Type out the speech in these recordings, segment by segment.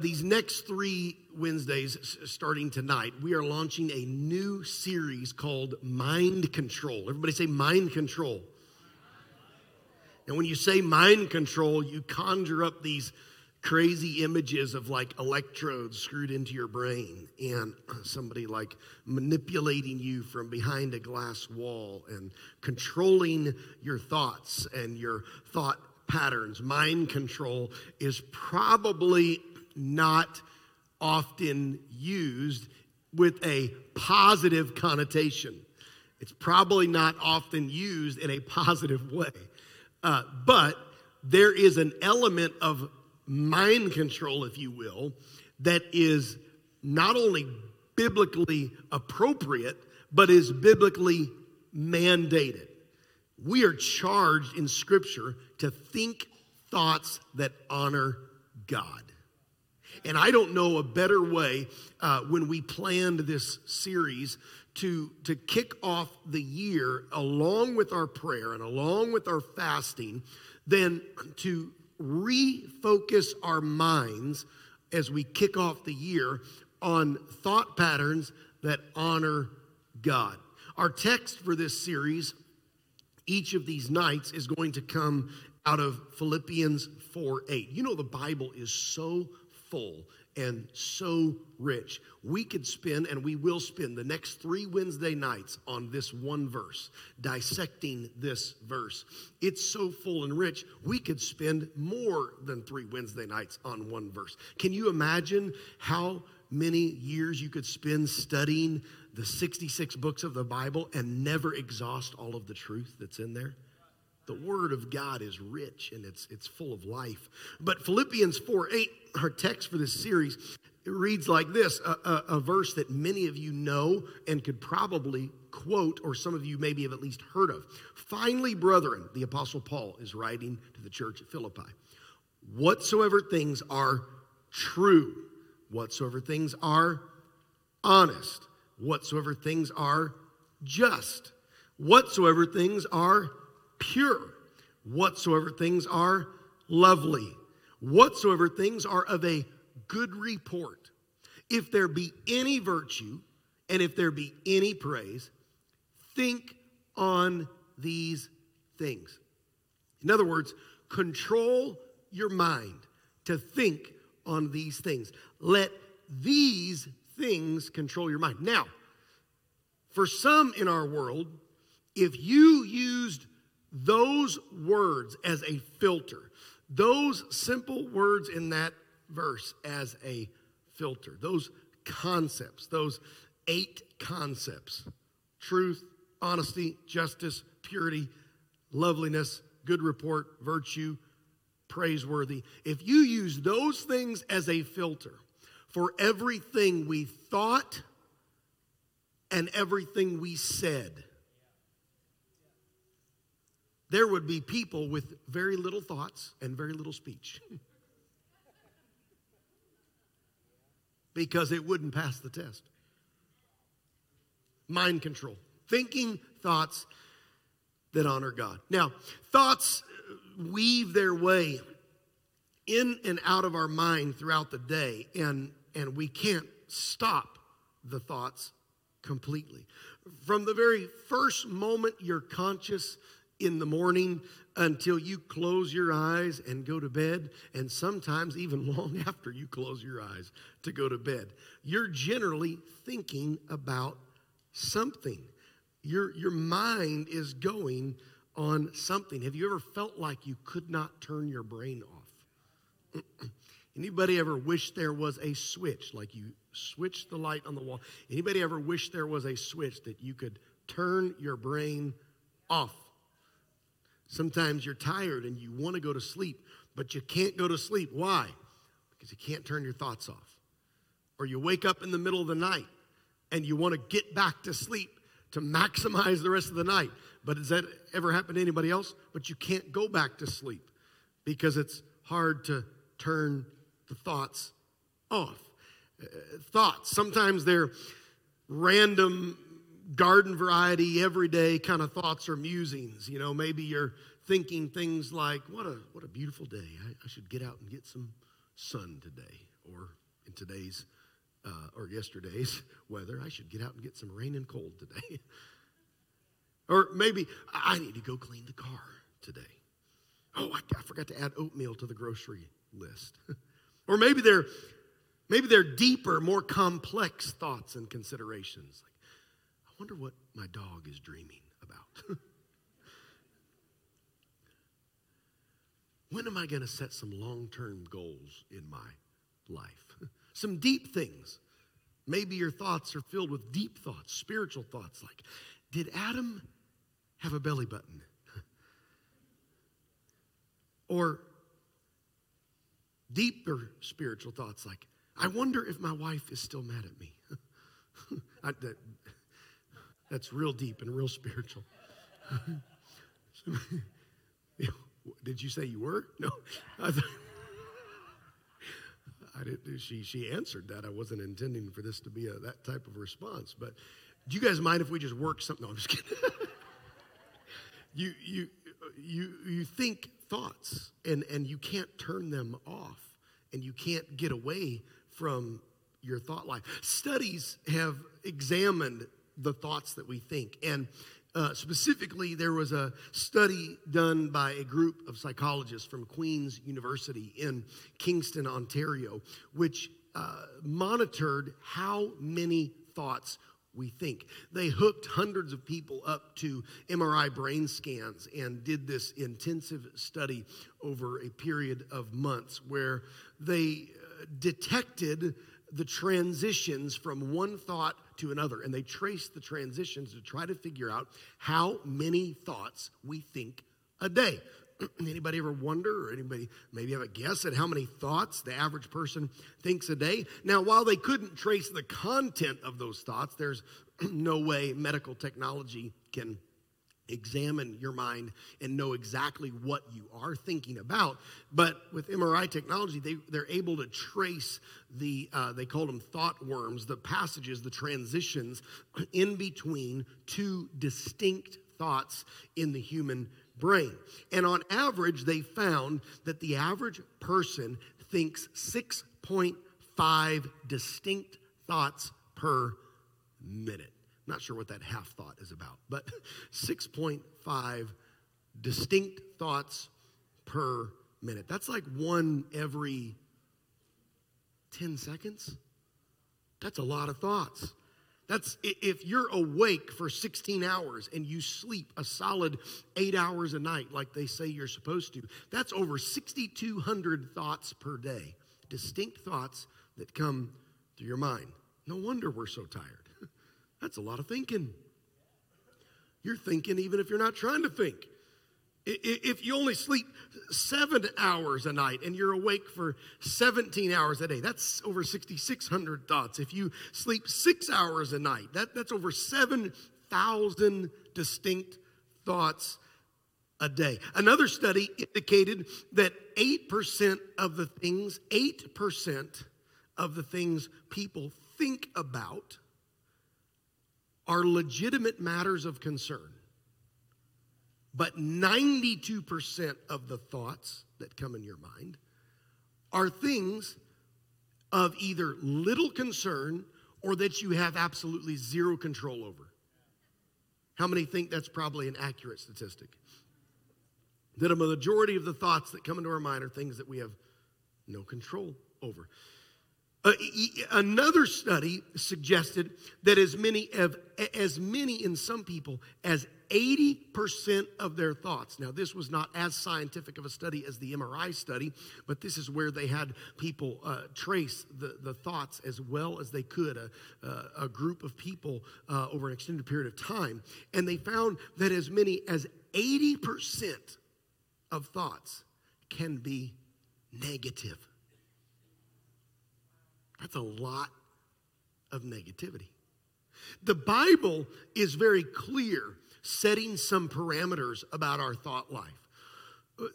these next three Wednesdays, starting tonight, we are launching a new series called Mind Control. Everybody say mind control. And when you say mind control, you conjure up these crazy images of like electrodes screwed into your brain and uh, somebody like manipulating you from behind a glass wall and controlling your thoughts and your thought patterns. Mind control is probably not often used with a positive connotation. It's probably not often used in a positive way. Uh, but there is an element of mind control, if you will, that is not only biblically appropriate, but is biblically mandated. We are charged in Scripture to think thoughts that honor God. And I don't know a better way uh, when we planned this series to, to kick off the year along with our prayer and along with our fasting than to refocus our minds as we kick off the year on thought patterns that honor God. Our text for this series, each of these nights, is going to come out of Philippians 4 8. You know, the Bible is so full and so rich. We could spend, and we will spend, the next three Wednesday nights on this one verse, dissecting this verse. It's so full and rich, we could spend more than three Wednesday nights on one verse. Can you imagine how many years you could spend studying the 66 books of the Bible and never exhaust all of the truth that's in there? The word of God is rich and it's, it's full of life. But Philippians 4 8, our text for this series, it reads like this a, a, a, verse that many of you know and could probably quote, or some of you maybe have at least heard of. Finally, brethren, the Apostle Paul is writing to the church at Philippi. Whatsoever things are true, whatsoever things are honest, whatsoever things are just, whatsoever things are pure, whatsoever things are lovely, whatsoever things are of a good report. If there be any virtue and if there be any praise, think on these things. In other words, control your mind to think on these things. Let these things control your mind. Now, for some in our world, if you used those words as a filter, those simple words in that verse as a filter, those concepts, those eight concepts. Truth, honesty, justice, purity, loveliness, good report, virtue, praiseworthy. If you use those things as a filter for everything we thought and everything we said, there would be people with very little thoughts and very little speech. because it wouldn't pass the test. Mind control, thinking thoughts that honor God. Now, thoughts weave their way in and out of our mind throughout the day, and, and we can't stop the thoughts completely. From the very first moment you're conscious in the morning until you close your eyes and go to bed, and sometimes even long after you close your eyes to go to bed. You're generally thinking about something. Your, your mind is going on something. Have you ever felt like you could not turn your brain off? Anybody ever wish there was a switch, like you switch the light on the wall? Anybody ever wish there was a switch that you could turn your brain off? Sometimes you're tired and you want to go to sleep, but you can't go to sleep. Why? Because you can't turn your thoughts off. Or you wake up in the middle of the night and you want to get back to sleep to maximize the rest of the night. But has that ever happened to anybody else? But you can't go back to sleep because it's hard to turn the thoughts off. Uh, thoughts, sometimes they're random garden variety, everyday kind of thoughts or musings. You know, maybe you're thinking things like, what a, what a beautiful day. I, I should get out and get some sun today. or in today's uh, or yesterday's weather, I should get out and get some rain and cold today. or maybe I need to go clean the car today. Oh, I, I forgot to add oatmeal to the grocery list. or maybe they're maybe they're deeper, more complex thoughts and considerations. Like, wonder what my dog is dreaming about. when am I going to set some long term goals in my life? some deep things. Maybe your thoughts are filled with deep thoughts, spiritual thoughts like, did Adam have a belly button? or deeper spiritual thoughts like, I wonder if my wife is still mad at me. I, that, that's real deep and real spiritual. Did you say you were? No. I, thought, I didn't. She she answered that. I wasn't intending for this to be a, that type of response. But do you guys mind if we just work something? No, I'm just kidding. you you you you think thoughts and and you can't turn them off and you can't get away from your thought life. Studies have examined the thoughts that we think and uh, specifically, there was a study done by a group of psychologists from Queen's University in Kingston, Ontario, which uh, monitored how many thoughts we think. They hooked hundreds of people up to MRI brain scans and did this intensive study over a period of months where they uh, detected the transitions from one thought to another. And they trace the transitions to try to figure out how many thoughts we think a day. anybody ever wonder or anybody maybe have a guess at how many thoughts the average person thinks a day? Now, while they couldn't trace the content of those thoughts, there's no way medical technology can examine your mind and know exactly what you are thinking about. But with MRI technology, they, they're able to trace the, uh, they call them thought worms, the passages, the transitions in between two distinct thoughts in the human brain. And on average, they found that the average person thinks 6.5 distinct thoughts per minute. Not sure what that half thought is about, but 6.5 distinct thoughts per minute. That's like one every 10 seconds. That's a lot of thoughts. That's if you're awake for 16 hours and you sleep a solid eight hours a night, like they say you're supposed to, that's over 6,200 thoughts per day. Distinct thoughts that come through your mind. No wonder we're so tired. That's a lot of thinking. You're thinking even if you're not trying to think. If you only sleep seven hours a night and you're awake for 17 hours a day, that's over 6,600 thoughts. If you sleep six hours a night, that, that's over 7,000 distinct thoughts a day. Another study indicated that 8% of the things, 8% of the things people think about are legitimate matters of concern. But 92% of the thoughts that come in your mind are things of either little concern or that you have absolutely zero control over. How many think that's probably an accurate statistic? That a majority of the thoughts that come into our mind are things that we have no control over. Uh, another study suggested that as many of, as many in some people as 80% of their thoughts. Now, this was not as scientific of a study as the MRI study, but this is where they had people uh, trace the, the thoughts as well as they could, a, a group of people uh, over an extended period of time. And they found that as many as 80% of thoughts can be negative. That's a lot of negativity. The Bible is very clear, setting some parameters about our thought life.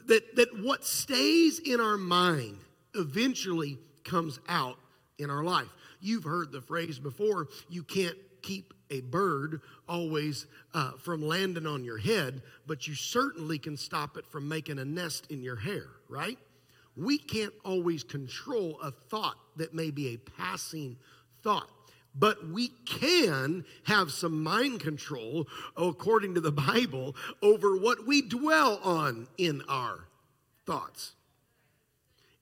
That, that what stays in our mind eventually comes out in our life. You've heard the phrase before you can't keep a bird always uh, from landing on your head, but you certainly can stop it from making a nest in your hair, right? We can't always control a thought that may be a passing thought. But we can have some mind control, according to the Bible, over what we dwell on in our thoughts.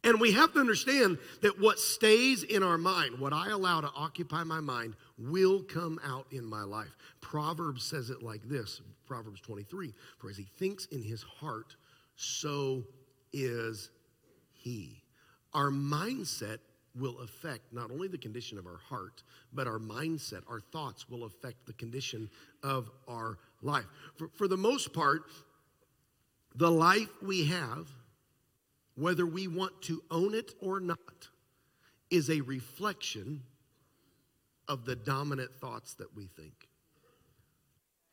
And we have to understand that what stays in our mind, what I allow to occupy my mind, will come out in my life. Proverbs says it like this Proverbs 23 For as he thinks in his heart, so is he. Our mindset will affect not only the condition of our heart, but our mindset, our thoughts will affect the condition of our life. For, for the most part, the life we have whether we want to own it or not, is a reflection of the dominant thoughts that we think.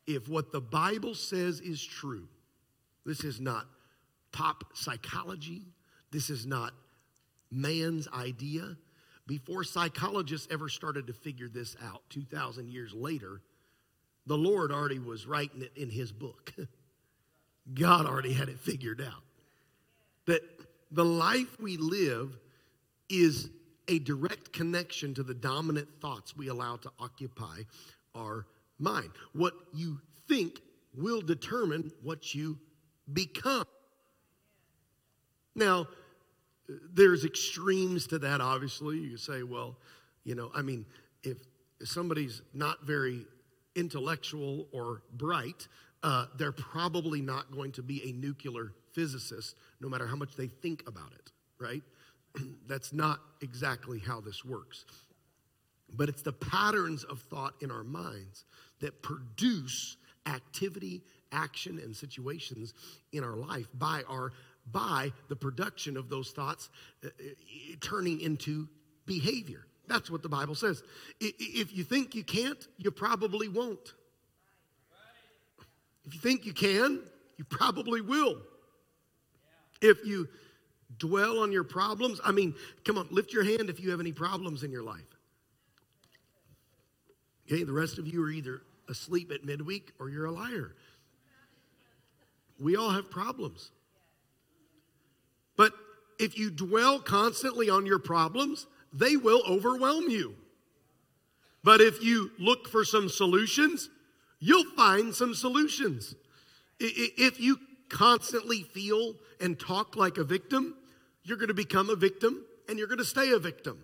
If what the Bible says is true, this is not pop psychology, this is not man's idea. Before psychologists ever started to figure this out 2,000 years later, the Lord already was writing it in his book. God already had it figured out. That the life we live is a direct connection to the dominant thoughts we allow to occupy our mind. What you think will determine what you become. Now, there's extremes to that, obviously. You say, well, you know, I mean, if somebody's not very intellectual or bright, uh, they're probably not going to be a nuclear physicist, no matter how much they think about it, right? That's not exactly how this works. But it's the patterns of thought in our minds that produce activity, action, and situations in our life by our by the production of those thoughts uh, uh turning into behavior. That's what the Bible says. If you think you can't, you probably won't. If you think you can, you probably will. If you dwell on your problems, I mean, come on, lift your hand if you have any problems in your life. Okay, the rest of you are either asleep at midweek or you're a liar. We all have problems. But if you dwell constantly on your problems, they will overwhelm you. But if you look for some solutions, you'll find some solutions. If you constantly feel and talk like a victim, you're going to become a victim and you're going to stay a victim.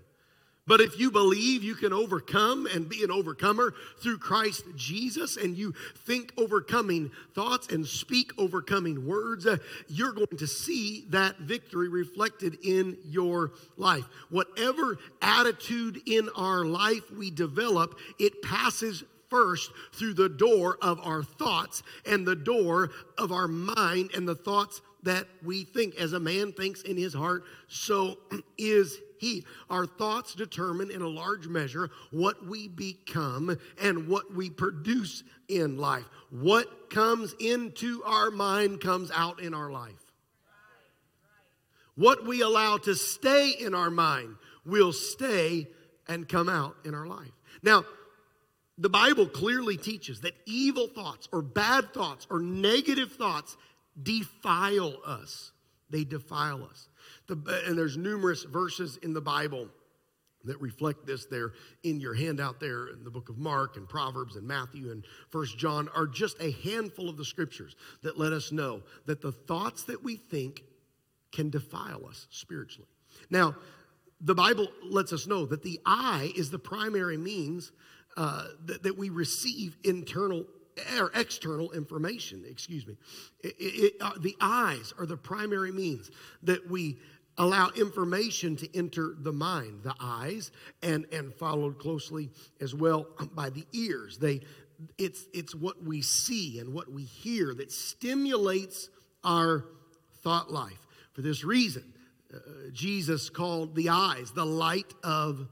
But if you believe you can overcome and be an overcomer through Christ Jesus and you think overcoming thoughts and speak overcoming words, uh, you're going to see that victory reflected in your life. Whatever attitude in our life we develop, it passes first through the door of our thoughts and the door of our mind and the thoughts that we think. As a man thinks in his heart, so is he. Our thoughts determine in a large measure what we become and what we produce in life. What comes into our mind comes out in our life. What we allow to stay in our mind will stay and come out in our life. Now, the Bible clearly teaches that evil thoughts or bad thoughts or negative thoughts defile us. They defile us. The, and there's numerous verses in the Bible that reflect this there in your handout there in the book of Mark and Proverbs and Matthew and First John are just a handful of the scriptures that let us know that the thoughts that we think can defile us spiritually. Now, the Bible lets us know that the eye is the primary means uh, that, that we receive internal or external information, excuse me. It, it, uh, the eyes are the primary means that we allow information to enter the mind, the eyes, and, and followed closely as well by the ears. They, it's, it's what we see and what we hear that stimulates our thought life. For this reason, uh, Jesus called the eyes the light of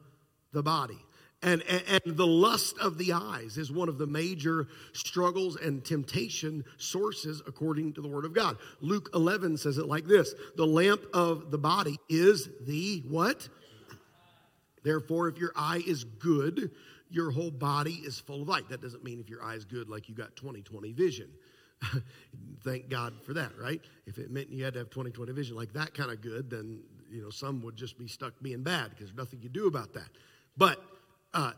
the body. And, and, and, the lust of the eyes is one of the major struggles and temptation sources according to the Word of God. Luke 11 says it like this The lamp of the body is the what? Therefore, if your eye is good, your whole body is full of light. That doesn't mean if your eye is good, like you got 20 20 vision. Thank God for that, right? If it meant you had to have 20 20 vision like that kind of good, then you know some would just be stuck being bad because there's nothing you do about that. But uh,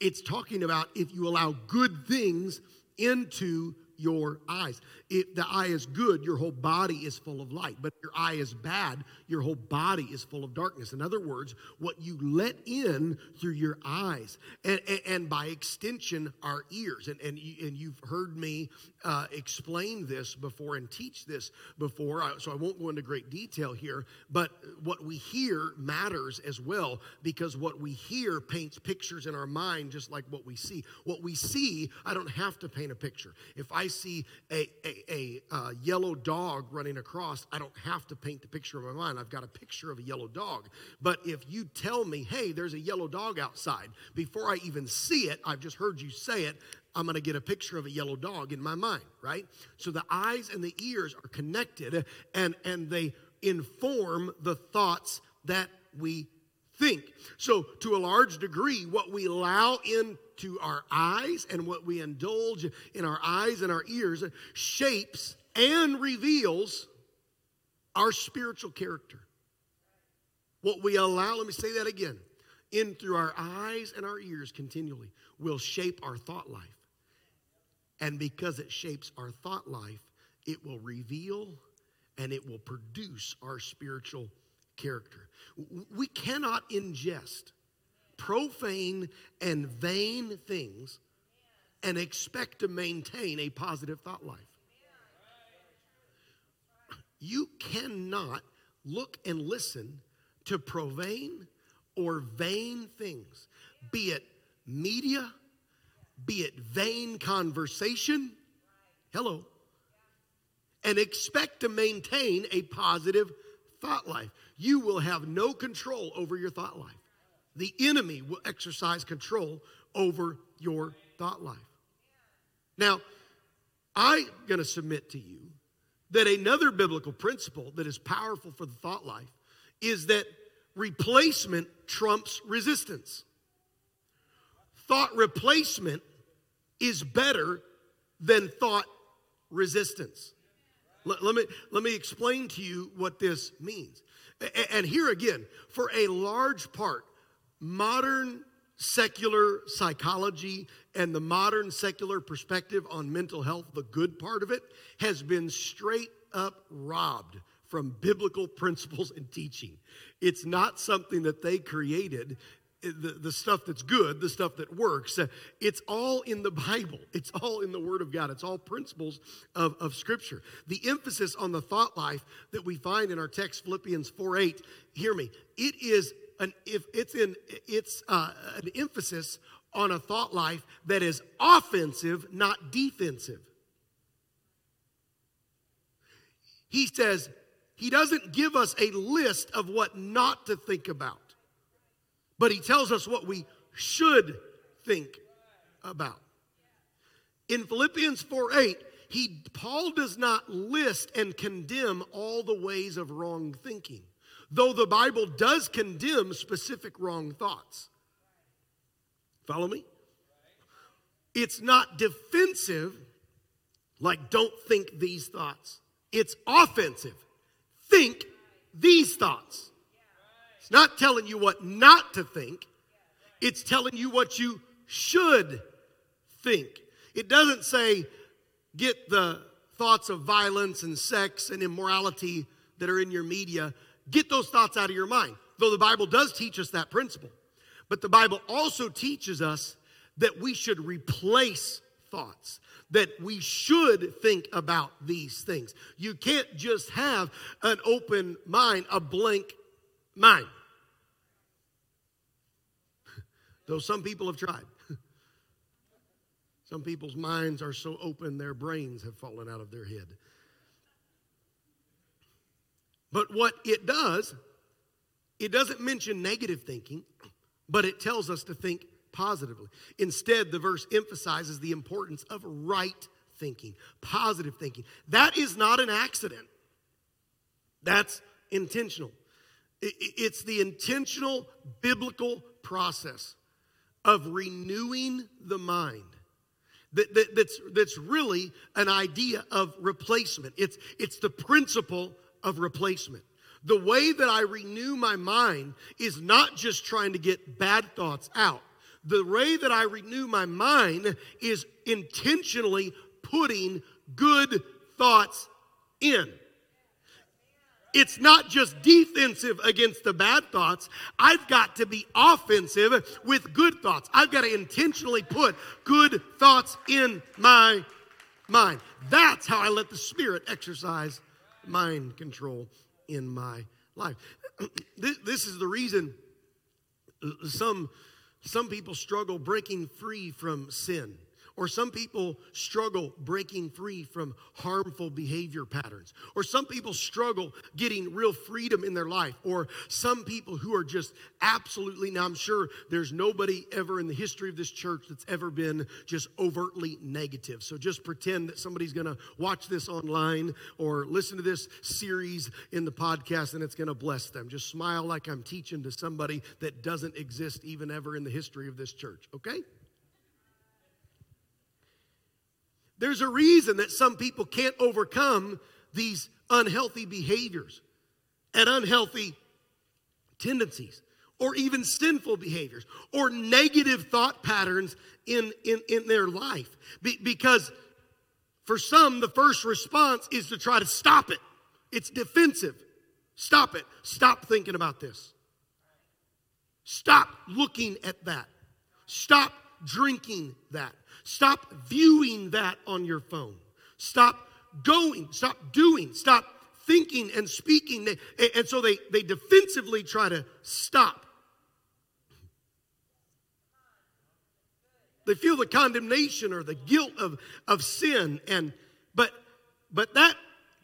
it's talking about if you allow good things into your eyes. If the eye is good, your whole body is full of light. But your eye is bad, your whole body is full of darkness. In other words, what you let in through your eyes, and, and, and by extension, our ears. And, and, you, and you've heard me uh, explain this before and teach this before, so I won't go into great detail here. But what we hear matters as well because what we hear paints pictures in our mind just like what we see. What we see, I don't have to paint a picture. If I see a, a, a, a yellow dog running across, I don't have to paint the picture in my mind. I've got a picture of a yellow dog. But if you tell me, hey, there's a yellow dog outside, before I even see it, I've just heard you say it, I'm going to get a picture of a yellow dog in my mind, right? So the eyes and the ears are connected and, and they inform the thoughts that we think. So, to a large degree, what we allow into our eyes and what we indulge in our eyes and our ears shapes and reveals our spiritual character. What we allow, let me say that again, in through our eyes and our ears continually will shape our thought life. And because it shapes our thought life, it will reveal and it will produce our spiritual character. We cannot ingest profane and vain things and expect to maintain a positive thought life. You cannot look and listen to profane or vain things, be it media, be it vain conversation. Hello. And expect to maintain a positive thought life. You will have no control over your thought life. The enemy will exercise control over your thought life. Now, I'm going to submit to you that another biblical principle that is powerful for the thought life is that replacement trumps resistance. Thought replacement is better than thought resistance. Let, let, me, let me explain to you what this means. And here again, for a large part, modern secular psychology and the modern secular perspective on mental health, the good part of it, has been straight up robbed from biblical principles and teaching. It's not something that they created eh, the, the stuff that's good, the stuff that works. It's all in the Bible. It's all in the Word of God. It's all principles of, of Scripture. The emphasis on the thought life that we find in our text, Philippians 4 8, hear me, it is an if it's in it's uh, an emphasis on a thought life that is offensive, not defensive. He says, he doesn't give us a list of what not to think about but he tells us what we should think about. In Philippians 4 8, he, Paul does not list and condemn all the ways of wrong thinking, though the Bible does condemn specific wrong thoughts. Follow me? It's not defensive, like don't think these thoughts. It's offensive. Think these thoughts It's not telling you what not to think, it's telling you what you should think. It doesn't say, get the thoughts of violence and sex and immorality that are in your media, get those thoughts out of your mind. Though the Bible does teach us that principle. But the Bible also teaches us that we should replace thoughts, that we should think about these things. You can't just have an open mind, a blank mind. Though some people have tried. some people's minds are so open, their brains have fallen out of their head. But what it does, it doesn't mention negative thinking, but it tells us to think positively. Instead, the verse emphasizes the importance of right thinking, positive thinking. That is not an accident, that's intentional. It's the intentional biblical process of renewing the mind that, that, that's, that's really an idea of replacement. It's, it's the principle of replacement. The way that I renew my mind is not just trying to get bad thoughts out. The way that I renew my mind is intentionally putting good thoughts in. It's not just defensive against the bad thoughts. I've got to be offensive with good thoughts. I've got to intentionally put good thoughts in my mind. That's how I let the Spirit exercise mind control in my life. This is the reason some, some people struggle breaking free from sin. Or some people struggle breaking free from harmful behavior patterns. Or some people struggle getting real freedom in their life. Or some people who are just absolutely, now I'm sure there's nobody ever in the history of this church that's ever been just overtly negative. So just pretend that somebody's gonna watch this online or listen to this series in the podcast and it's gonna bless them. Just smile like I'm teaching to somebody that doesn't exist even ever in the history of this church, okay? There's a reason that some people can't overcome these unhealthy behaviors and unhealthy tendencies or even sinful behaviors or negative thought patterns in, in, in their life. Be, because for some, the first response is to try to stop it. It's defensive. Stop it. Stop thinking about this. Stop looking at that. Stop drinking that. Stop viewing that on your phone. Stop going. Stop doing. Stop thinking and speaking. And so they, they defensively try to stop. They feel the condemnation or the guilt of, of sin. And but but that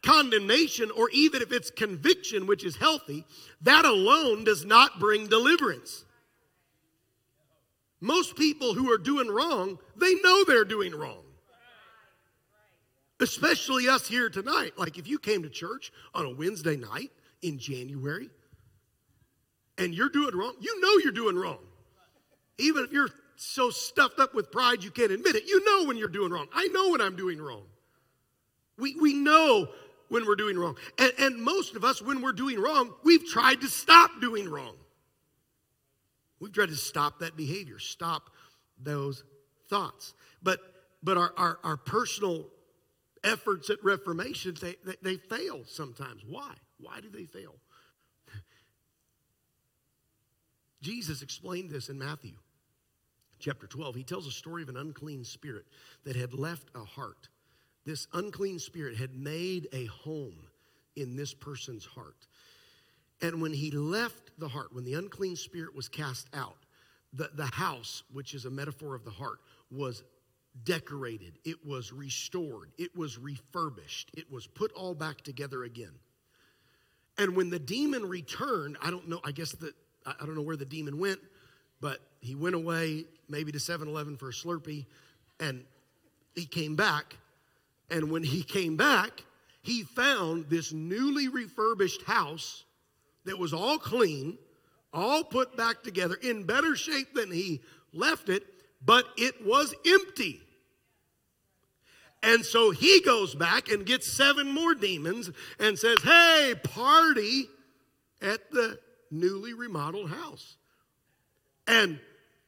condemnation, or even if it's conviction, which is healthy, that alone does not bring deliverance. Most people who are doing wrong, they know they're doing wrong. Especially us here tonight. Like if you came to church on a Wednesday night in January and you're doing wrong, you know you're doing wrong. Even if you're so stuffed up with pride you can't admit it, you know when you're doing wrong. I know when I'm doing wrong. We, we know when we're doing wrong. And, and most of us, when we're doing wrong, we've tried to stop doing wrong. We've tried to stop that behavior, stop those thoughts. But but our, our, our personal efforts at reformation, they, they, they fail sometimes. Why? Why do they fail? Jesus explained this in Matthew chapter 12. He tells a story of an unclean spirit that had left a heart. This unclean spirit had made a home in this person's heart. And when he left the heart, when the unclean spirit was cast out, the, the house, which is a metaphor of the heart, was decorated, it was restored, it was refurbished, it was put all back together again. And when the demon returned, I don't know, I guess that, I don't know where the demon went, but he went away maybe to 7 Eleven for a Slurpee, and he came back. And when he came back, he found this newly refurbished house that was all clean, all put back together, in better shape than he left it, but it was empty. And so he goes back and gets seven more demons and says, Hey, party at the newly remodeled house. And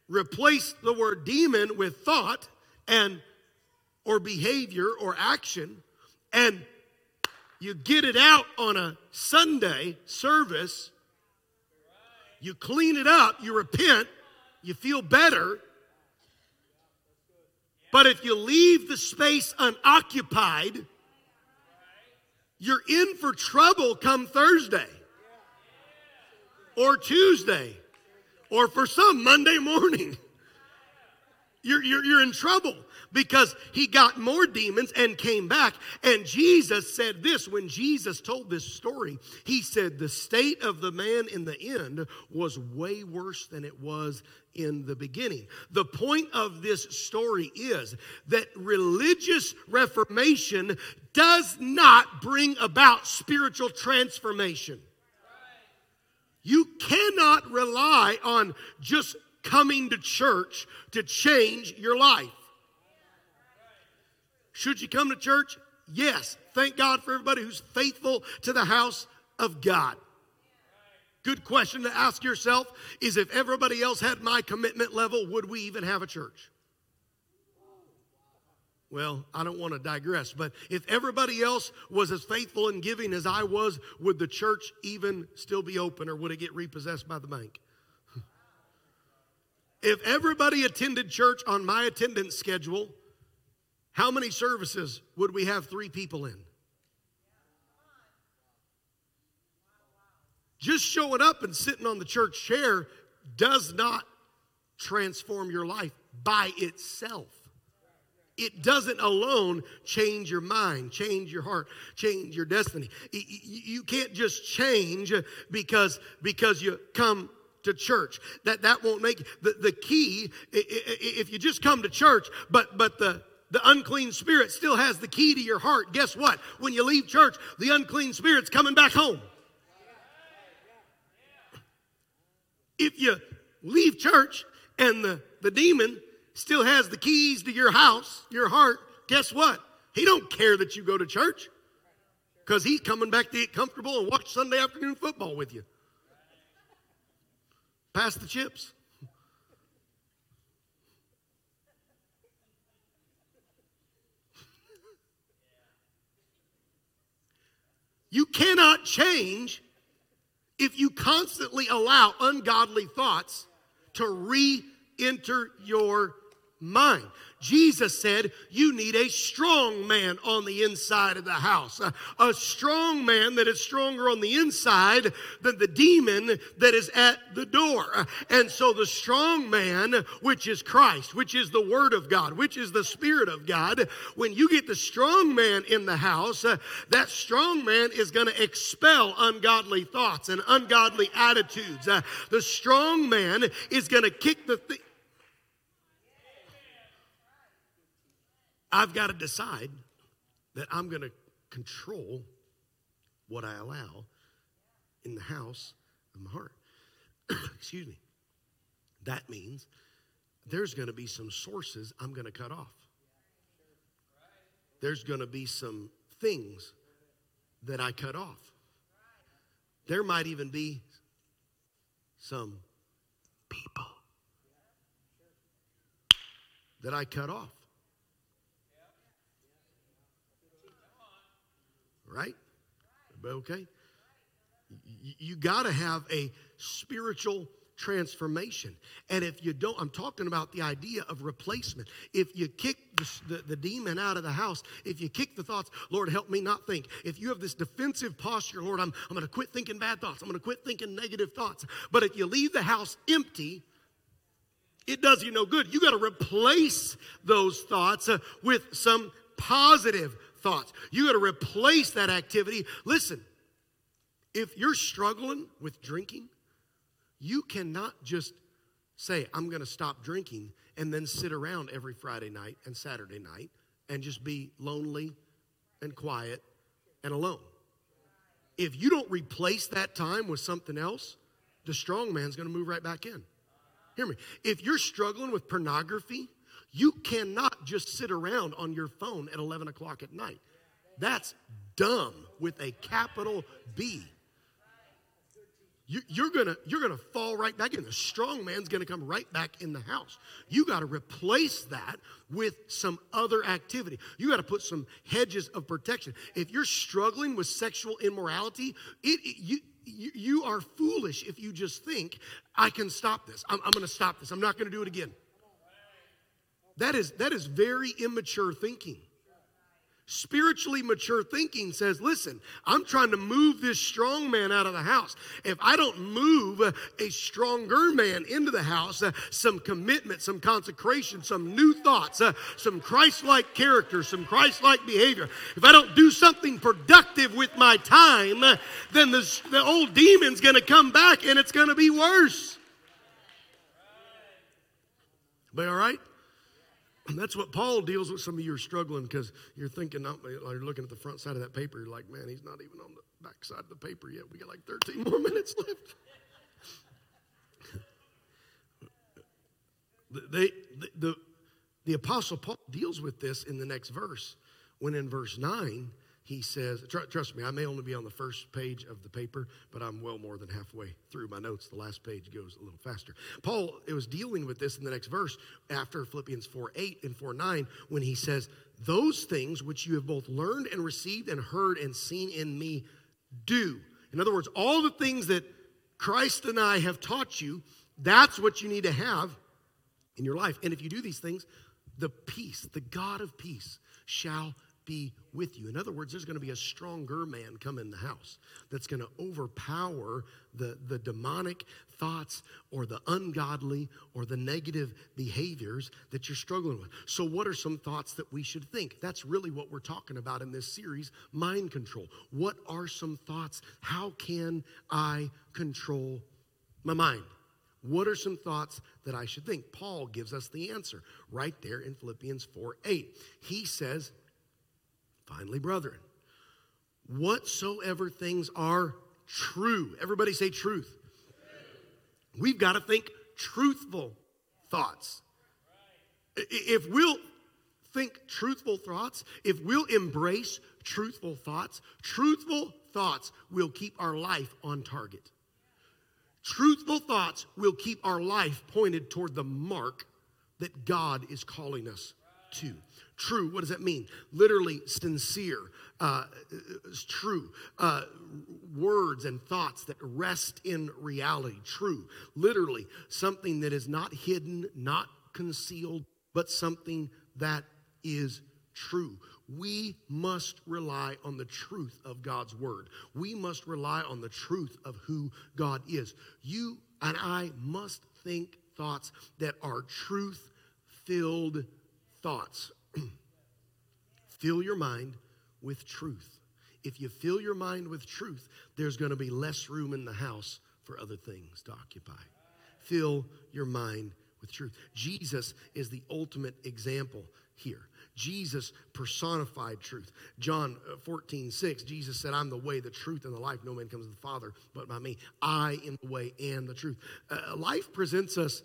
replace the word demon with thought and or behavior or action and you get it out on a Sunday service, you clean it up, you repent, you feel better. But if you leave the space unoccupied, you're in for trouble come Thursday or Tuesday or for some Monday morning. You're, you're, you're in trouble because he got more demons and came back. And Jesus said this when Jesus told this story. He said, The state of the man in the end was way worse than it was in the beginning. The point of this story is that religious reformation does not bring about spiritual transformation. You cannot rely on just coming to church to change your life. Should you come to church? Yes. Thank God for everybody who's faithful to the house of God. Good question to ask yourself is if everybody else had my commitment level, would we even have a church? Well, I don't want to digress, but if everybody else was as faithful in giving as I was, would the church even still be open or would it get repossessed by the bank? if everybody attended church on my attendance schedule, how many services would we have three people in? Just showing up and sitting on the church chair does not transform your life by itself. It doesn't alone change your mind, change your heart, change your destiny. You can't just change because, because you come to church. That, that won't make the, the key. If you just come to church, but, but the, the unclean spirit still has the key to your heart. Guess what? When you leave church, the unclean spirit's coming back home. If you leave church and the, the demon still has the keys to your house, your heart, guess what? He don't care that you go to church because he's coming back to get comfortable and watch Sunday afternoon football with you. Pass the chips. You cannot change if you constantly allow ungodly thoughts to re enter your mind. Jesus said, You need a strong man on the inside of the house. A, strong man that is stronger on the inside than the demon that is at the door. And so the strong man, which is Christ, which is the Word of God, which is the Spirit of God, when you get the strong man in the house, uh, that strong man is going to expel ungodly thoughts and ungodly attitudes. Uh, the strong man is going to kick the th- I've got to decide that I'm going to control what I allow in the house of my heart. Excuse me. That means there's going to be some sources I'm going to cut off. There's going to be some things that I cut off. There might even be some people that I cut off. Right? Okay? You got to have a spiritual transformation. And if you don't, I'm talking about the idea of replacement. If you kick the, the, the, demon out of the house, if you kick the thoughts, Lord, help me not think. If you have this defensive posture, Lord, I'm, I'm going to quit thinking bad thoughts, I'm going to quit thinking negative thoughts. But if you leave the house empty, it does you no good. You got to replace those thoughts uh, with some positive thoughts. You got to replace that activity. Listen, if you're struggling with drinking, you cannot just say, I'm going to stop drinking and then sit around every Friday night and Saturday night and just be lonely and quiet and alone. If you don't replace that time with something else, the strong man's going to move right back in. Hear me. If you're struggling with pornography, you cannot just sit around on your phone at 11 o'clock at night. That's dumb with a capital B. You, are gonna you're gonna fall right back in. The strong man's gonna come right back in the house. You got to replace that with some other activity. You got to put some hedges of protection. If you're struggling with sexual immorality, it, it you you, are foolish if you just think I can stop this. I'm, I'm going to stop this. I'm not going to do it again. That is, that is very immature thinking. Spiritually mature thinking says, listen, I'm trying to move this strong man out of the house. If I don't move a stronger man into the house, uh, some commitment, some consecration, some new thoughts, uh, some Christ like character, some Christ like behavior, if I don't do something productive with my time, uh, then the, the old demon's going to come back and it's going to be worse. Be all right? That's what Paul deals with. Some of you are struggling because you're thinking, you're looking at the front side of that paper. You're like, man, he's not even on the back side of the paper yet. We got like 13 more minutes left. they, the, the, the Apostle Paul deals with this in the next verse, when in verse 9, he says, tr- trust me, I may only be on the first page of the paper, but I'm well more than halfway through my notes. The last page goes a little faster. Paul it was dealing with this in the next verse after Philippians 4 8 and 4 9, when he says, Those things which you have both learned and received and heard and seen in me, do. In other words, all the things that Christ and I have taught you, that's what you need to have in your life. And if you do these things, the peace, the God of peace, shall be with you. In other words, there's going to be a stronger man come in the house that's going to overpower the, the demonic thoughts or the ungodly or the negative behaviors that you're struggling with. So, what are some thoughts that we should think? That's really what we're talking about in this series mind control. What are some thoughts? How can I control my mind? What are some thoughts that I should think? Paul gives us the answer right there in Philippians 4 8. He says, Finally, brethren, whatsoever things are true, everybody say truth. We've got to think truthful thoughts. If we'll think truthful thoughts, if we'll embrace truthful thoughts, truthful thoughts will keep our life on target. Truthful thoughts will keep our life pointed toward the mark that God is calling us to. True, what does that mean? Literally, sincere, uh, true. Uh, words and thoughts that rest in reality. True. Literally, something that is not hidden, not concealed, but something that is true. We must rely on the truth of God's word. We must rely on the truth of who God is. You and I must think thoughts that are truth filled thoughts. Fill your mind with truth. If you fill your mind with truth, there's going to be less room in the house for other things to occupy. Fill your mind with truth. Jesus is the ultimate example here. Jesus personified truth. John uh, 14, 6, Jesus said, I'm the way, the truth, and the life. No man comes to the Father but by me. I am the way and the truth. Uh, life presents us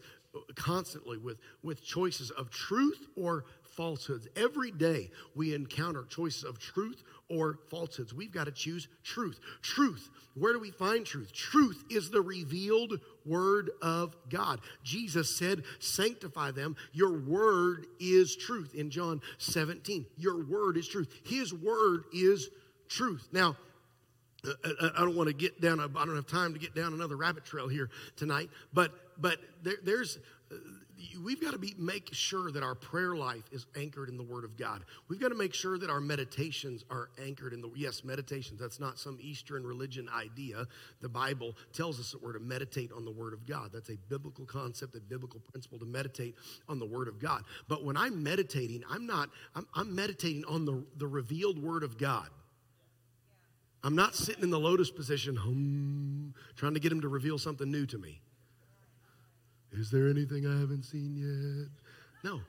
constantly with, with choices of truth or falsehoods. Every day we encounter choices of truth or falsehoods. We've got to choose truth. Truth. Where do we find truth? Truth is the revealed word of God. Jesus said, Sanctify them. Your word is truth in John 17. Your word is truth. His word is truth. Now, uh, uh, I don't want to get down. I don't have time to get down another rabbit trail here tonight. But but there, there's we've got to be make sure that our prayer life is anchored in the word of god. We've got to make sure that our meditations are anchored in the yes meditations that's not some eastern religion idea. The bible tells us that we're to meditate on the word of god. That's a biblical concept a biblical principle to meditate on the word of god. But when i'm meditating i'm not i'm, I'm meditating on the, the revealed word of god. I'm not sitting in the lotus position hum, trying to get him to reveal something new to me is there anything I haven't seen yet? No.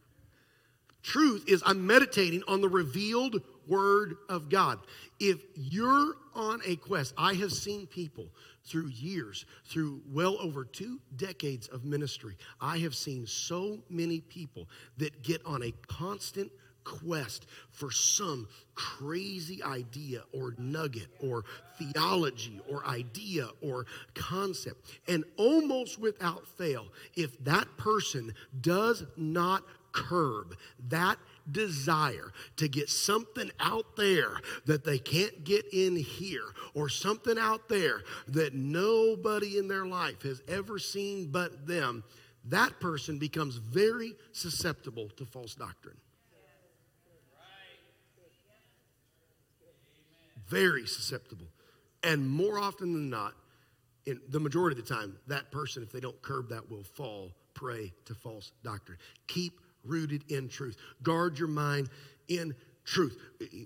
Truth is, I'm meditating on the revealed Word of God. If you're on a quest, I have seen people through years, through well over two decades of ministry, I have seen so many people that get on a constant quest for some crazy idea or nugget or theology or idea or concept. And almost without fail, if that person does not curb that desire to get something out there that they can't get in here, or something out there that nobody in their life has ever seen but them, that person becomes very susceptible to false doctrine. Very susceptible. And more often than not, in the majority of the time, that person, if they don't curb that, will fall prey to false doctrine. Keep rooted in truth. Guard your mind in truth.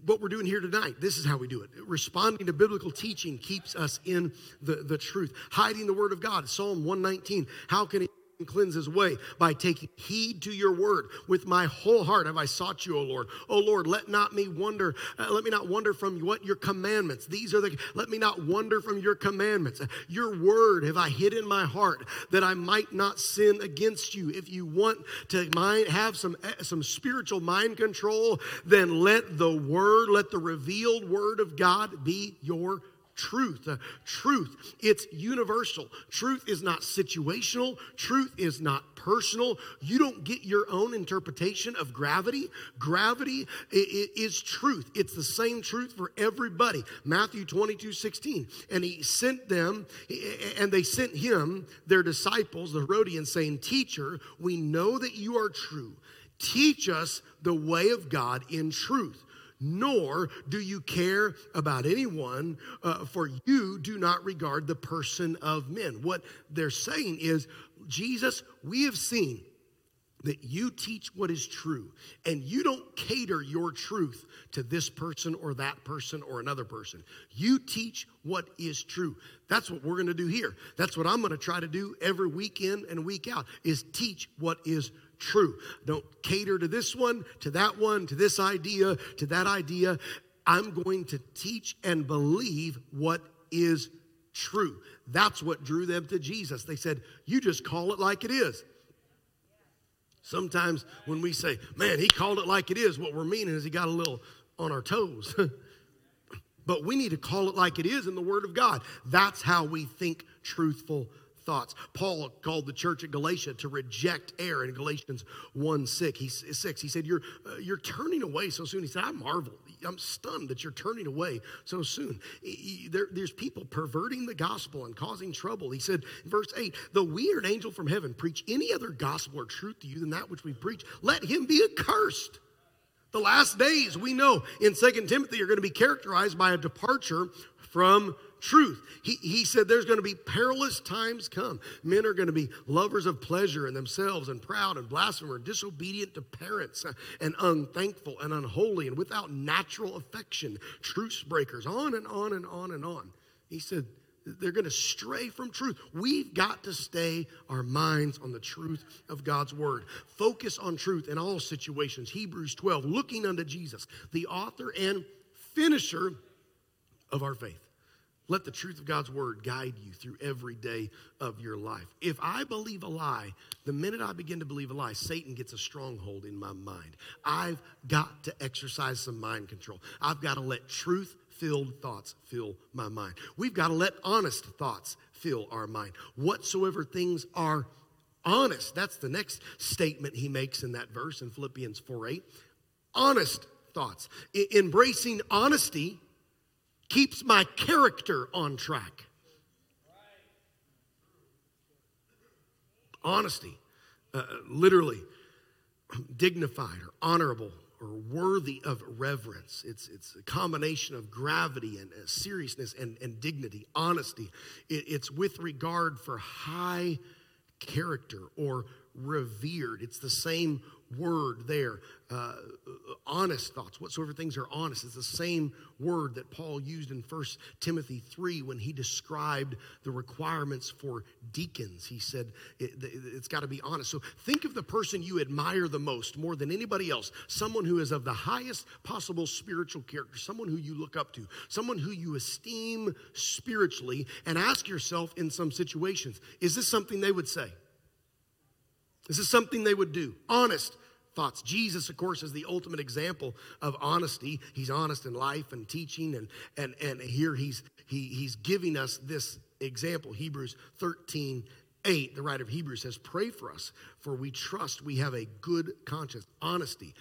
What we're doing here tonight, this is how we do it. Responding to biblical teaching keeps us in the, the truth. Hiding the word of God, Psalm 119. How can and cleanse his way by taking heed to your word. With my whole heart have I sought you, O Lord. O Lord, let not me wonder, uh, let me not wander from what your commandments. These are the, let me not wander from your commandments. Your word have I hid in my heart that I might not sin against you. If you want to mind, have some, eh, some spiritual mind control, then let the word, let the revealed word of God be your truth. Uh, truth, it's universal. Truth is not situational. Truth is not personal. You don't get your own interpretation of gravity. Gravity is truth. It's the same truth for everybody. Matthew 22 16. And he sent them, and they sent him, their disciples, the Herodians, saying, Teacher, we know that you are true. Teach us the way of God in truth nor do you care about anyone, uh, for you do not regard the person of men. What they're saying is, Jesus, we have seen that you teach what is true and you don't cater your truth to this person or that person or another person. You teach what is true. That's what we're going to do here. That's what I'm going to try to do every week in and week out is teach what is true. Don't cater to this one, to that one, to this idea, to that idea. I'm going to teach and believe what is true. That's what drew them to Jesus. They said, You just call it like it is. Sometimes when we say, Man, he called it like it is, what we're meaning is he got a little on our toes. but we need to call it like it is in the Word of God. That's how we think truthful thoughts. Paul called the church at Galatia to reject error in Galatians 1 6. He, 6, he said, you're, uh, you're turning away so soon. He said, I marvel. I'm stunned that you're turning away so soon. He, there, there's people perverting the gospel and causing trouble. He said, verse 8, though we are an angel from heaven preach any other gospel or truth to you than that which we preach, let him be accursed. The last days, we know in Second Timothy, are going to be characterized by a departure from truth. He, he said there's going to be perilous times come. Men are going to be lovers of pleasure in themselves and proud and blasphemer, disobedient to parents uh, and unthankful and unholy and without natural affection, truce breakers, on and on and on and on. He said, they're going to stray from truth. We've got to stay our minds on the truth of God's word. Focus on truth in all situations. Hebrews 12, looking unto Jesus, the author and finisher of our faith. Let the truth of God's word guide you through every day of your life. If I believe a lie, the minute I begin to believe a lie, Satan gets a stronghold in my mind. I've got to exercise some mind control. I've got to let truth filled thoughts fill my mind. We've got to let honest thoughts fill our mind. Whatsoever things are honest, that's the next statement he makes in that verse in Philippians 4 8. Honest thoughts. I- embracing honesty keeps my character on track. Honesty, uh, literally, dignified or honorable or worthy of reverence. It's, it's a combination of gravity and uh, seriousness and, and dignity, honesty. It, it's with regard for high character or revered. It's the same word there. Uh, honest thoughts, whatsoever things are honest. It's the same word that Paul used in 1 Timothy 3 when he described the requirements for deacons. He said it, has got to be honest. So think of the person you admire the most, more than anybody else, someone who is of the highest possible spiritual character, someone who you look up to, someone who you esteem spiritually, and ask yourself in some situations, is this something they would say? Is this something they would do. Honest thoughts. Jesus, of course, is the ultimate example of honesty. He's honest in life and teaching, and and and here he's he he's giving us this example. Hebrews 13 8, the writer of Hebrews says, Pray for us, for we trust we have a good conscience. Honesty,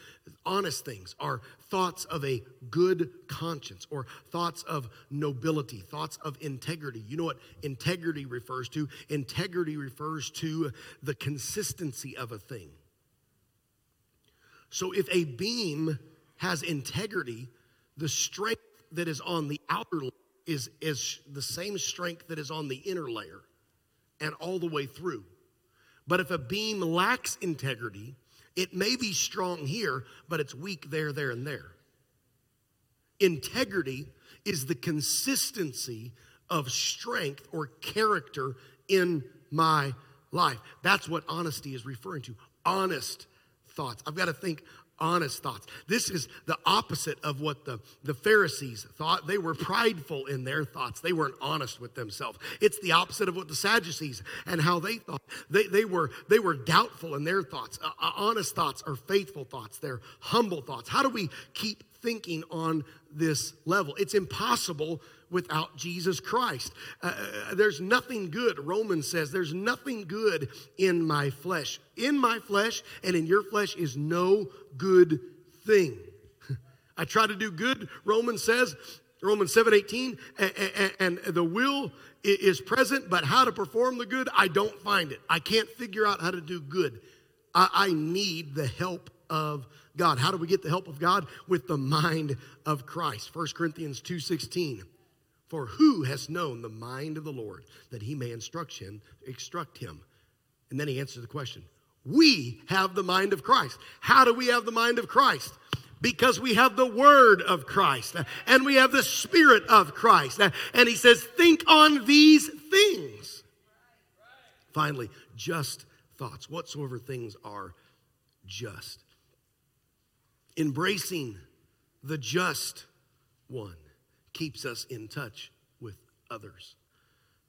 honest things are thoughts of a good conscience or thoughts of nobility, thoughts of integrity. You know what integrity refers to? Integrity refers to the consistency of a thing. So if a beam has integrity, the strength that is on the outer is, is the same strength that is on the inner layer and all the way through. But if a beam lacks integrity, it may be strong here, but it's weak there, there, and there. Integrity is the consistency of strength or character in my life. That's what honesty is referring to. Honest thoughts. I've got to think honest thoughts. This is the opposite of what the, the Pharisees thought. They were prideful in their thoughts, they weren't honest with themselves. It's the opposite of what the Sadducees and how they thought. They, they, were, they were doubtful in their thoughts. Uh, uh honest thoughts are faithful thoughts, they're humble thoughts. How do we keep thinking on this level? It's impossible without Jesus Christ. Uh, uh, there's nothing good, Romans says, there's nothing good in my flesh. In my flesh and in your flesh is no good thing. I try to do good, Romans says, Romans 7 18, and, the will is present, but how to perform the good, I don't find it. I can't figure out how to do good. I, I need the help of God. How do we get the help of God? With the mind of Christ. 1 Corinthians 2:16. For who has known the mind of the Lord that he may instruct him, instruct him? And then he answers the question. We have the mind of Christ. How do we have the mind of Christ? Because we have the word of Christ and we have the spirit of Christ. And he says, think on these things. Finally, just thoughts, whatsoever things are just. Embracing the just one keeps us in touch with others.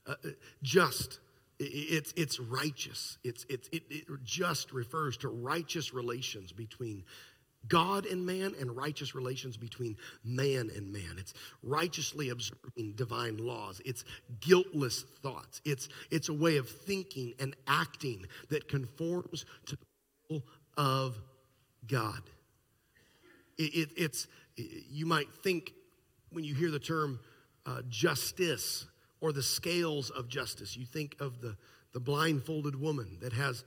Uh, uh just, it's, it's righteous. It's, it's, it, it just refers to righteous relations between God and man and righteous relations between man and man. It's righteously observing divine laws. It's guiltless thoughts. It's, it's a way of thinking and acting that conforms to the will of God. It, it, it's, you might think when you hear the term uh, justice or the scales of justice, you think of the, the blindfolded woman that has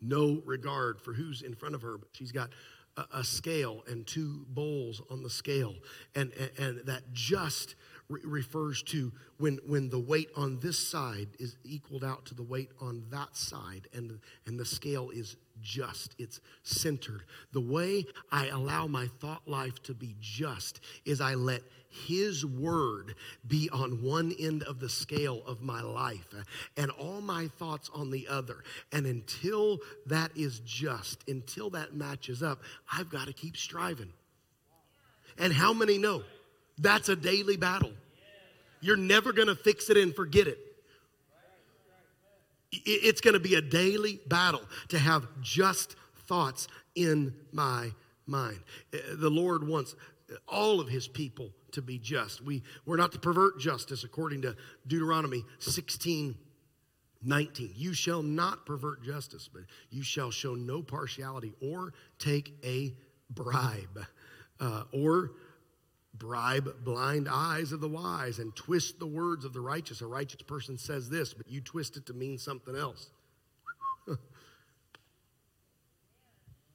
no regard for who's in front of her, but she's got a, a scale and two bowls on the scale. And, and, and that just re- refers to when, when the weight on this side is equaled out to the weight on that side, and, and the scale is just, it's centered. The way I allow my thought life to be just is I let his word be on one end of the scale of my life and all my thoughts on the other. And until that is just, until that matches up, I've got to keep striving. And how many know that's a daily battle? You're never going to fix it and forget it. It's going to be a daily battle to have just thoughts in my mind. Uh, the Lord wants all of his people to be just. We, we're not to pervert justice according to Deuteronomy 16 19. You shall not pervert justice, but you shall show no partiality or take a bribe uh, or bribe blind eyes of the wise and twist the words of the righteous. A righteous person says this, but you twist it to mean something else.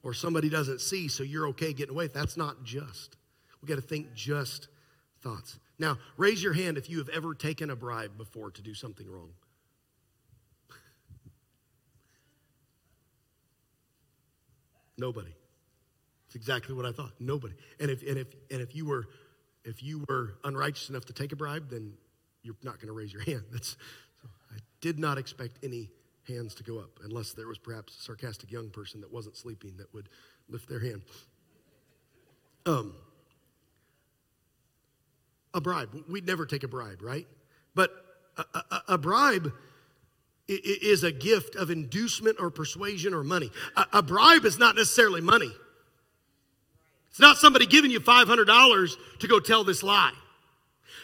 or somebody doesn't see, so you're okay getting away. That's not just. We got to think just thoughts. Now, raise your hand if you have ever taken a bribe before to do something wrong. Nobody. It's exactly what I thought. Nobody. And if and if and if you were if you were unrighteous enough to take a bribe, then you're not going to raise your hand. That's so I did not expect any hands to go up unless there was perhaps a sarcastic young person that wasn't sleeping that would lift their hand. Um a bribe. We'd never take a bribe, right? But a, a, a bribe is a gift of inducement or persuasion or money. A, a, bribe is not necessarily money. It's not somebody giving you $500 to go tell this lie.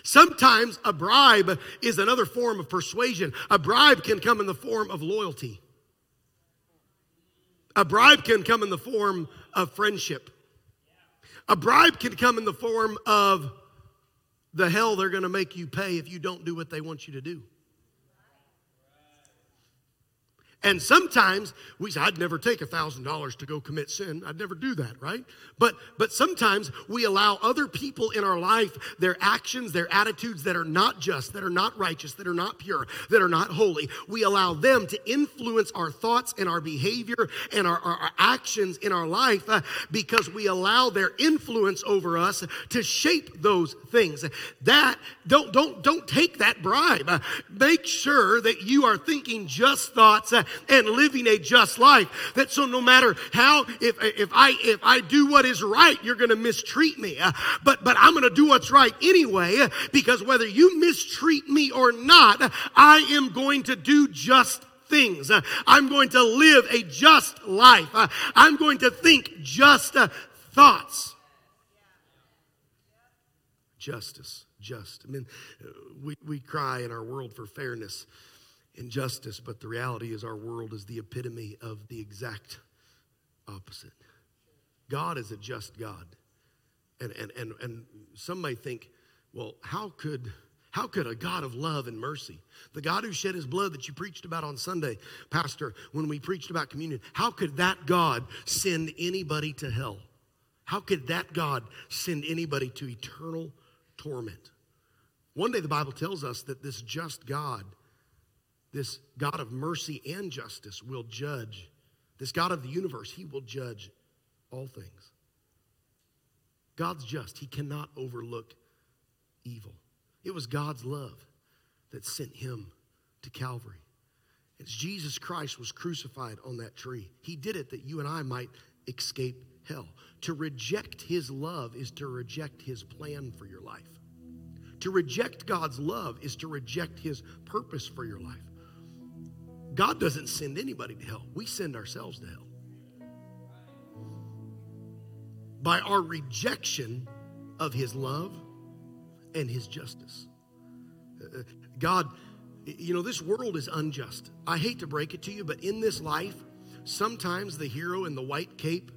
Sometimes a bribe is another form of persuasion. A bribe can come in the form of loyalty. A bribe can come in the form of friendship. A bribe can come in the form of the hell they're going to make you pay if you don't do what they want you to do. And sometimes we say, I'd never take a thousand dollars to go commit sin. I'd never do that, right? But but sometimes we allow other people in our life, their actions, their attitudes that are not just, that are not righteous, that are not pure, that are not holy. We allow them to influence our thoughts and our behavior and our, our, our actions in our life uh, because we allow their influence over us to shape those things. That don't don't don't take that bribe. Uh, make sure that you are thinking just thoughts. Uh, and living a just life. That so no matter how, if, if I, if I do what is right, you're going to mistreat me. Uh, but, but I'm going to do what's right anyway, uh, because whether you mistreat me or not, I am going to do just things. Uh, I'm going to live a just life. I'm going to think just thoughts. Justice, just. I mean, we, we cry in our world for fairness injustice, but the reality is our world is the epitome of the exact opposite. God is a just God. And, and, and, and some may think, well, how could, how could a God of love and mercy, the God who shed his blood that you preached about on Sunday, Pastor, when we preached about communion, how could that God send anybody to hell? How could that God send anybody to eternal torment? One day the Bible tells us that this just God this God of mercy and justice will judge. This God of the universe, he will judge all things. God's just, he cannot overlook evil. It was God's love that sent him to Calvary. As Jesus Christ was crucified on that tree, he did it that you and I might escape hell. To reject his love is to reject his plan for your life. To reject God's love is to reject his purpose for your life. God doesn't send anybody to hell, we send ourselves to hell. By our rejection of His love and His justice. Uh, God, you know, this world is unjust. I hate to break it to you, but in this life, sometimes the hero in the white cape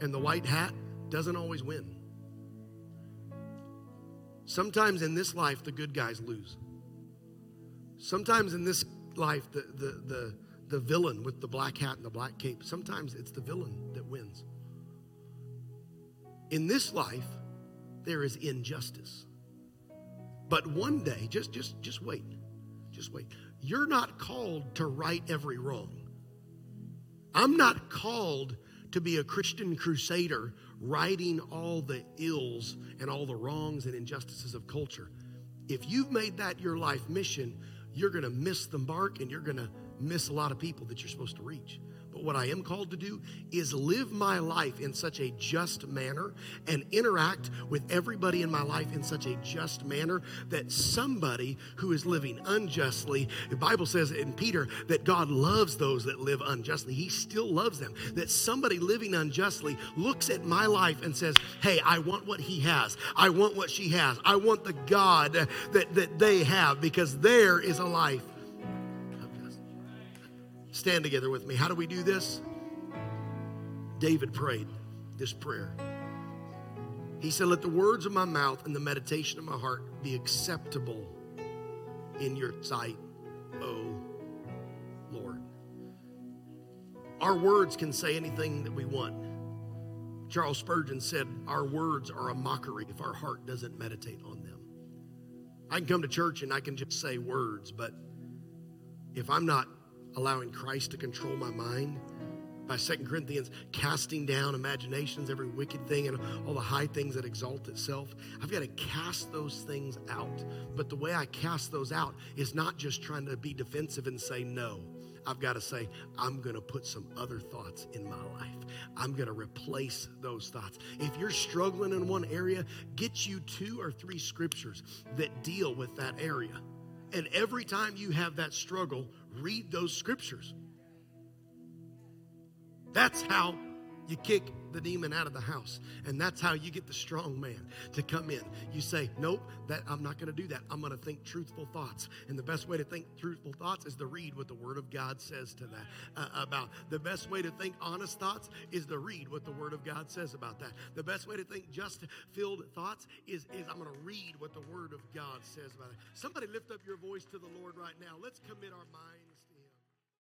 and the white hat doesn't always win. Sometimes in this life, the good guys lose. Sometimes in this life, the, the, the, the villain with the black hat and the black cape, sometimes it's the villain that wins. In this life, there is injustice. But one day, just just just wait. Just wait. You're not called to right every wrong. I'm not called to be a Christian crusader righting all the ills and all the wrongs and injustices of culture. If you've made that your life mission, you're going to miss the mark and you're going to miss a lot of people that you're supposed to reach. What I am called to do is live my life in such a just manner and interact with everybody in my life in such a just manner that somebody who is living unjustly, the Bible says in Peter that God loves those that live unjustly. He still loves them. That somebody living unjustly looks at my life and says, Hey, I want what he has. I want what she has. I want the God that, that they have because there is a life Stand together with me. How do we do this? David prayed this prayer. He said, Let the words of my mouth and the meditation of my heart be acceptable in your sight, O Lord. Our words can say anything that we want. Charles Spurgeon said, Our words are a mockery if our heart doesn't meditate on them. I can come to church and I can just say words, but if I'm not allowing Christ to control my mind. By Second Corinthians, casting down imaginations, every wicked thing, and all the high things that exalt itself. I've got to cast those things out. But the way I cast those out is not just trying to be defensive and say no. I've got to say, I'm going to put some other thoughts in my life. I'm going to replace those thoughts. If you're struggling in one area, get you two or three scriptures that deal with that area. And every time you have that struggle, read those scriptures. That's how you kick the demon out of the house. And that's how you get the strong man to come in. You say, Nope, that I'm not going to do that. I'm going to think truthful thoughts. And the best way to think truthful thoughts is to read what the Word of God says to that uh, about. The best way to think honest thoughts is to read what the Word of God says about that. The best way to think just filled thoughts is, is I'm going to read what the Word of God says about it. Somebody lift up your voice to the Lord right now. Let's commit our mind.